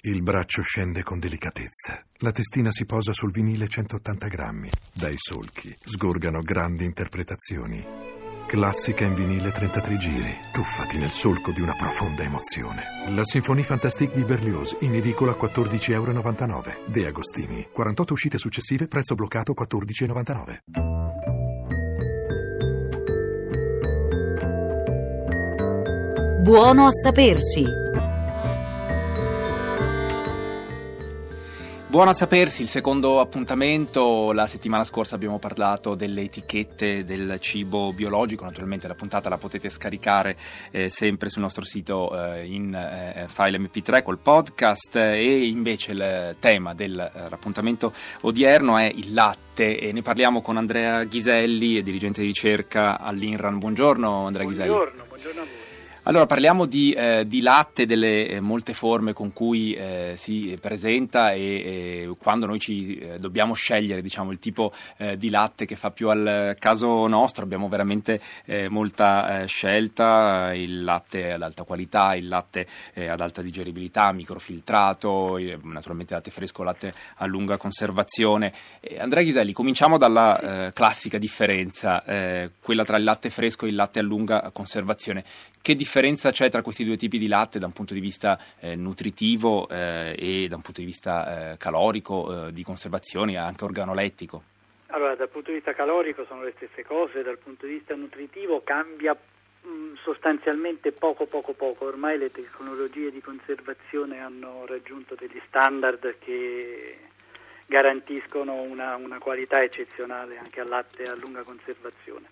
Il braccio scende con delicatezza. La testina si posa sul vinile 180 grammi. Dai solchi sgorgano grandi interpretazioni. Classica in vinile 33 giri. Tuffati nel solco di una profonda emozione. La Sinfonie Fantastique di Berlioz, in edicola 14,99 euro. De Agostini. 48 uscite successive, prezzo bloccato 14,99. Buono a sapersi. Buono a sapersi, il secondo appuntamento. La settimana scorsa abbiamo parlato delle etichette del cibo biologico. Naturalmente la puntata la potete scaricare eh, sempre sul nostro sito eh, in eh, file MP3 col podcast. E invece il tema dell'appuntamento odierno è il latte. E ne parliamo con Andrea Ghiselli, dirigente di ricerca all'INRAN. Buongiorno Andrea Ghiselli. Buongiorno, buongiorno a voi. Allora parliamo di, eh, di latte, delle eh, molte forme con cui eh, si presenta e, e, quando noi ci eh, dobbiamo scegliere diciamo, il tipo eh, di latte che fa più al caso nostro abbiamo veramente eh, molta scelta, il latte ad alta qualità, il latte ad alta digeribilità, microfiltrato, naturalmente latte fresco, latte a lunga conservazione. Andrea Ghiselli, cominciamo dalla classica differenza, quella tra il latte fresco e il latte a lunga conservazione. Che differenza c'è tra questi due tipi di latte da un punto di vista eh, nutritivo eh, e da un punto di vista eh, calorico, eh, di conservazione e anche organolettico? Allora, dal punto di vista calorico sono le stesse cose, dal punto di vista nutritivo cambia mh, mm, sostanzialmente poco poco poco. Ormai le tecnologie di conservazione hanno raggiunto degli standard che garantiscono una, una qualità eccezionale anche al latte a lunga conservazione.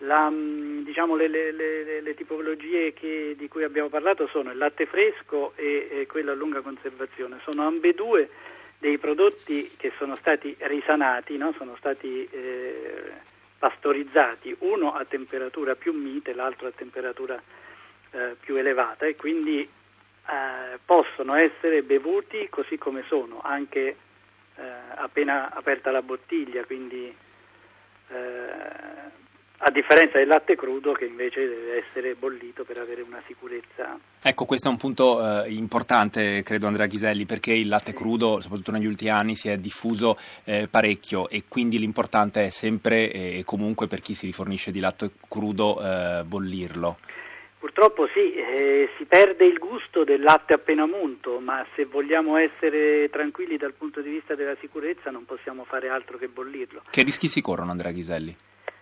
La, mm, diciamo, le, le, le, le, tipologie che, di cui abbiamo parlato sono il latte fresco e, e quello a lunga conservazione. Sono ambedue dei prodotti che sono stati risanati, no? sono stati eh, pastorizzati, uno a temperatura più mite, l'altro a temperatura eh, più elevata e quindi eh, possono essere bevuti così come sono, anche eh, appena aperta la bottiglia, quindi eh, a differenza del latte crudo che invece deve essere bollito per avere una sicurezza. Ecco, questo è un punto eh, importante, credo Andrea Ghiselli, perché il latte sì. crudo, soprattutto negli ultimi anni, si è diffuso eh, parecchio e quindi l'importante è sempre e comunque per chi si rifornisce di latte crudo eh, bollirlo. Purtroppo sì, eh, si perde il gusto del latte appena munto, ma se vogliamo essere tranquilli dal punto di vista della sicurezza non possiamo fare altro che bollirlo. Che rischi si corrono, Andrea Ghiselli?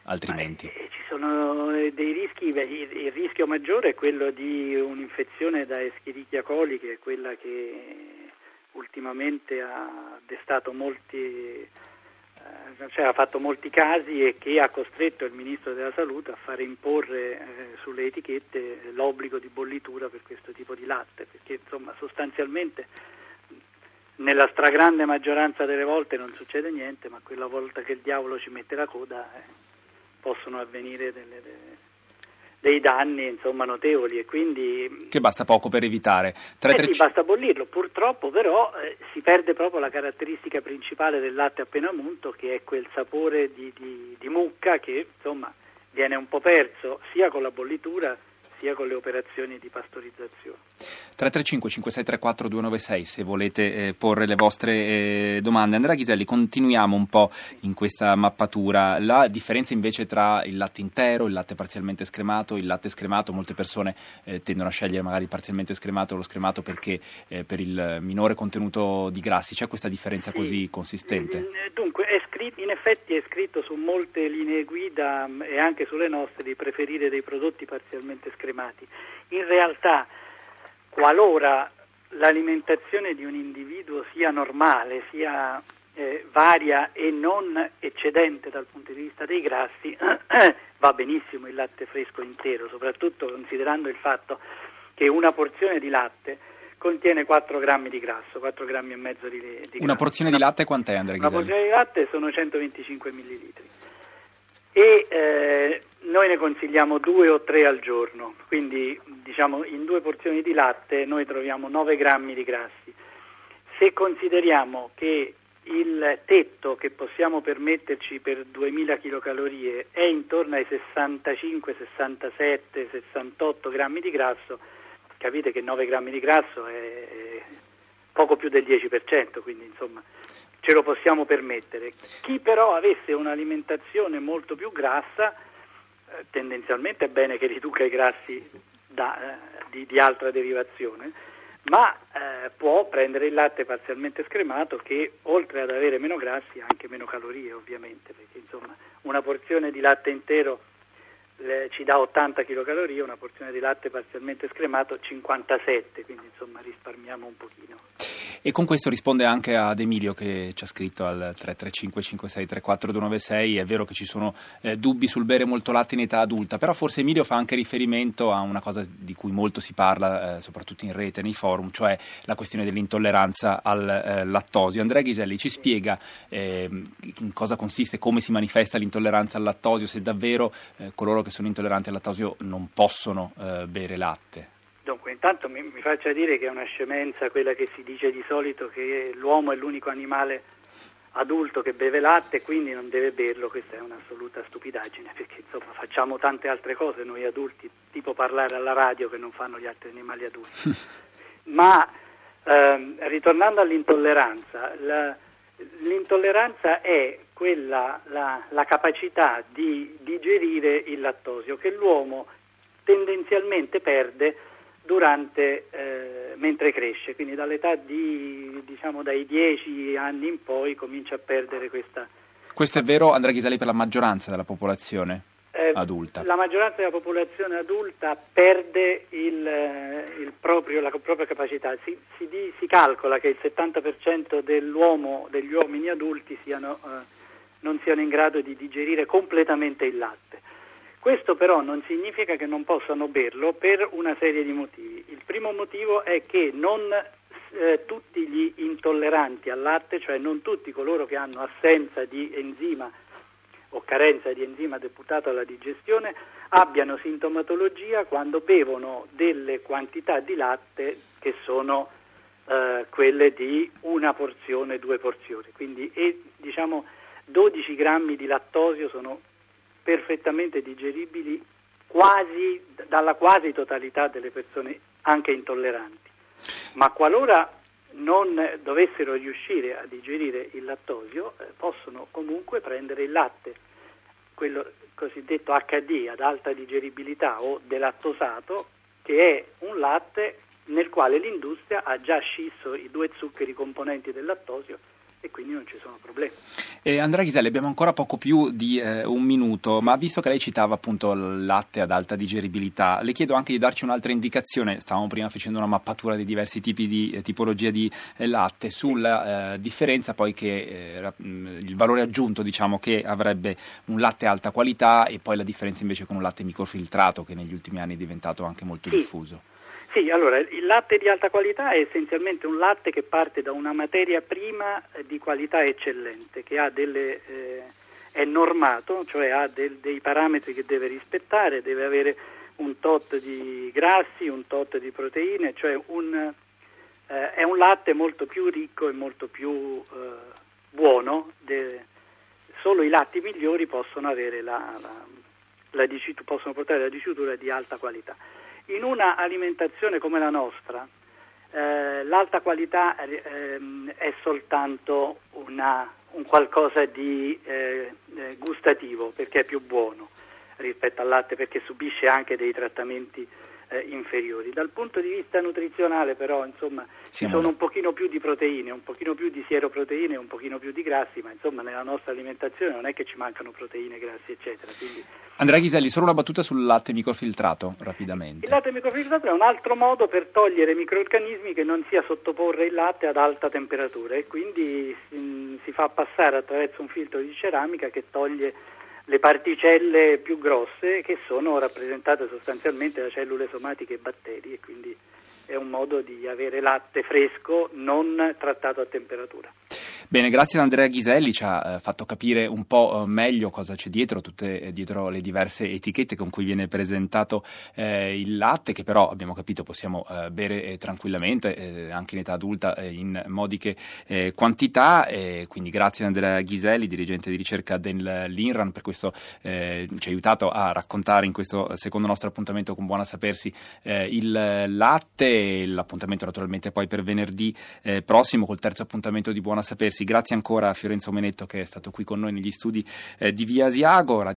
Altrimenti? Eh, ci sono dei rischi, il, il, rischio maggiore è quello di un'infezione da Escherichia coli, che è quella che ultimamente ha destato molti, eh, cioè ha fatto molti casi e che ha costretto il Ministro della Salute a fare imporre eh, sulle etichette l'obbligo di bollitura per questo tipo di latte, perché insomma sostanzialmente nella stragrande maggioranza delle volte non succede niente, ma quella volta che il diavolo ci mette la coda eh, possono avvenire delle, dei danni insomma, notevoli e quindi... Che basta poco per evitare. 3, eh 3... Sì, basta bollirlo, purtroppo però eh, si perde proprio la caratteristica principale del latte appena munto che è quel sapore di, di, di mucca che insomma viene un po' perso sia con la bollitura sia con le operazioni di pastorizzazione. 335 5634 296 se volete eh, porre le vostre eh, domande. Andrea Ghiselli, continuiamo un po' in questa mappatura. La differenza invece tra il latte intero, il latte parzialmente scremato, il latte scremato, molte persone eh, tendono a scegliere magari parzialmente scremato o lo scremato perché eh, per il minore contenuto di grassi. C'è questa differenza sì. così consistente? Mm, dunque, scritto, in effetti è scritto su molte linee guida mm, e anche sulle nostre di preferire dei prodotti parzialmente scremati. In realtà, qualora l'alimentazione di un individuo sia normale, sia eh, varia e non eccedente dal punto di vista dei grassi, va benissimo il latte fresco intero, soprattutto considerando il fatto che una porzione di latte contiene 4 grammi di grasso, 4 grammi e mezzo di, di grasso. Una porzione di latte quant'è Andrea Ghiselli? Una porzione di latte sono 125 millilitri e eh, noi ne consigliamo due o tre al giorno, quindi diciamo in due porzioni di latte noi troviamo 9 grammi di grassi. Se consideriamo che il tetto che possiamo permetterci per 2000 kcal è intorno ai 65, 67, 68 grammi di grasso, capite che 9 grammi di grasso è, poco più del 10%, quindi insomma ce lo possiamo permettere. Chi però avesse un'alimentazione molto più grassa, eh, tendenzialmente è bene che riduca i grassi da, eh, di, di, altra derivazione, ma eh, può prendere il latte parzialmente scremato che oltre ad avere meno grassi ha anche meno calorie ovviamente, perché insomma una porzione di latte intero le, ci dà 80 kcal, una porzione di latte parzialmente scremato 57, quindi insomma risparmiamo un pochino. E con questo risponde anche ad Emilio che ci ha scritto al 335 5634 296. È vero che ci sono eh, dubbi sul bere molto latte in età adulta, però forse Emilio fa anche riferimento a una cosa di cui molto si parla, eh, soprattutto in rete, nei forum, cioè la questione dell'intolleranza al eh, lattosio. Andrea Ghiselli ci spiega ehm, in cosa consiste, come si manifesta l'intolleranza al lattosio, se davvero eh, coloro che sono intolleranti al lattosio non possono eh, bere latte. Dunque, intanto mi, mi, faccia dire che è una scemenza quella che si dice di solito che l'uomo è l'unico animale adulto che beve latte e quindi non deve berlo, questa è un'assoluta stupidaggine perché insomma facciamo tante altre cose noi adulti, tipo parlare alla radio che non fanno gli altri animali adulti. Ma ehm, ritornando all'intolleranza, la, l'intolleranza è quella, la, la capacità di digerire il lattosio che l'uomo tendenzialmente perde durante, eh, mentre cresce, quindi dall'età di, diciamo, dai 10 anni in poi comincia a perdere questa... Questo è vero, Andrea Ghisali, per la maggioranza della popolazione eh, adulta? La maggioranza della popolazione adulta perde il, eh, il proprio, la propria capacità. Si, si, si, calcola che il 70% dell'uomo, degli uomini adulti siano, eh, non siano in grado di digerire completamente il latte. Questo però non significa che non possano berlo per una serie di motivi. Il primo motivo è che non eh, tutti gli intolleranti al latte, cioè non tutti coloro che hanno assenza di enzima o carenza di enzima deputato alla digestione abbiano sintomatologia quando bevono delle quantità di latte che sono eh, quelle di una porzione, due porzioni. Quindi e, diciamo 12 grammi di lattosio sono perfettamente digeribili quasi, dalla quasi totalità delle persone anche intolleranti. Ma qualora non dovessero riuscire a digerire il lattosio, eh, possono comunque prendere il latte, quello cosiddetto HD ad alta digeribilità o delattosato, che è un latte nel quale l'industria ha già scisso i due zuccheri componenti del lattosio e quindi non ci sono problemi. Eh, Andrea Ghiselli, abbiamo ancora poco più di eh, un minuto, ma visto che lei citava appunto il latte ad alta digeribilità, le chiedo anche di darci un'altra indicazione, stavamo prima facendo una mappatura dei diversi tipi di eh, tipologia di eh, latte, sulla eh, differenza poi che eh, il valore aggiunto diciamo che avrebbe un latte alta qualità e poi la differenza invece con un latte microfiltrato che negli ultimi anni è diventato anche molto sì. diffuso. Sì, allora il latte di alta qualità è essenzialmente un latte che parte da una materia prima eh, di qualità eccellente, che delle, eh, è normato, cioè ha del, dei parametri che deve rispettare, deve avere un tot di grassi, un tot di proteine, cioè un, eh, è un latte molto più ricco e molto più eh, buono. De, solo i latti migliori possono, la, la, la dicitu, possono portare la dicitura di alta qualità. In una alimentazione come la nostra, eh, l'alta qualità eh, è soltanto una, un qualcosa di eh, eh, gustativo perché è più buono rispetto al latte perché subisce anche dei trattamenti eh, inferiori. Dal punto di vista nutrizionale però insomma ci sono un pochino più di proteine, un pochino più di sieroproteine, un pochino più di grassi, ma insomma nella nostra alimentazione non è che ci mancano proteine, grassi eccetera. Quindi... Andrea Ghiselli, solo una battuta sul latte microfiltrato rapidamente. Il latte microfiltrato è un altro modo per togliere microorganismi che non sia sottoporre il latte ad alta temperatura e quindi si, si fa passare attraverso un filtro di ceramica che toglie le particelle più grosse che sono rappresentate sostanzialmente da cellule somatiche e batteri e quindi è un modo di avere latte fresco non trattato a temperatura. Bene, grazie ad Andrea Ghiselli, ci ha eh, fatto capire un po' eh, meglio cosa c'è dietro, tutte eh, dietro le diverse etichette con cui viene presentato eh, il latte, che però abbiamo capito possiamo eh, bere tranquillamente, anche in età adulta, in modiche quantità. quindi grazie ad Andrea Ghiselli, dirigente di ricerca dell'INRAN, per questo ci ha aiutato a raccontare in questo secondo nostro appuntamento con Buona Sapersi il latte. L'appuntamento naturalmente poi per venerdì prossimo col terzo appuntamento di Buona Sapersi. Grazie ancora a Fiorenzo Menetto che è stato qui con noi negli studi eh, di Via Asiago.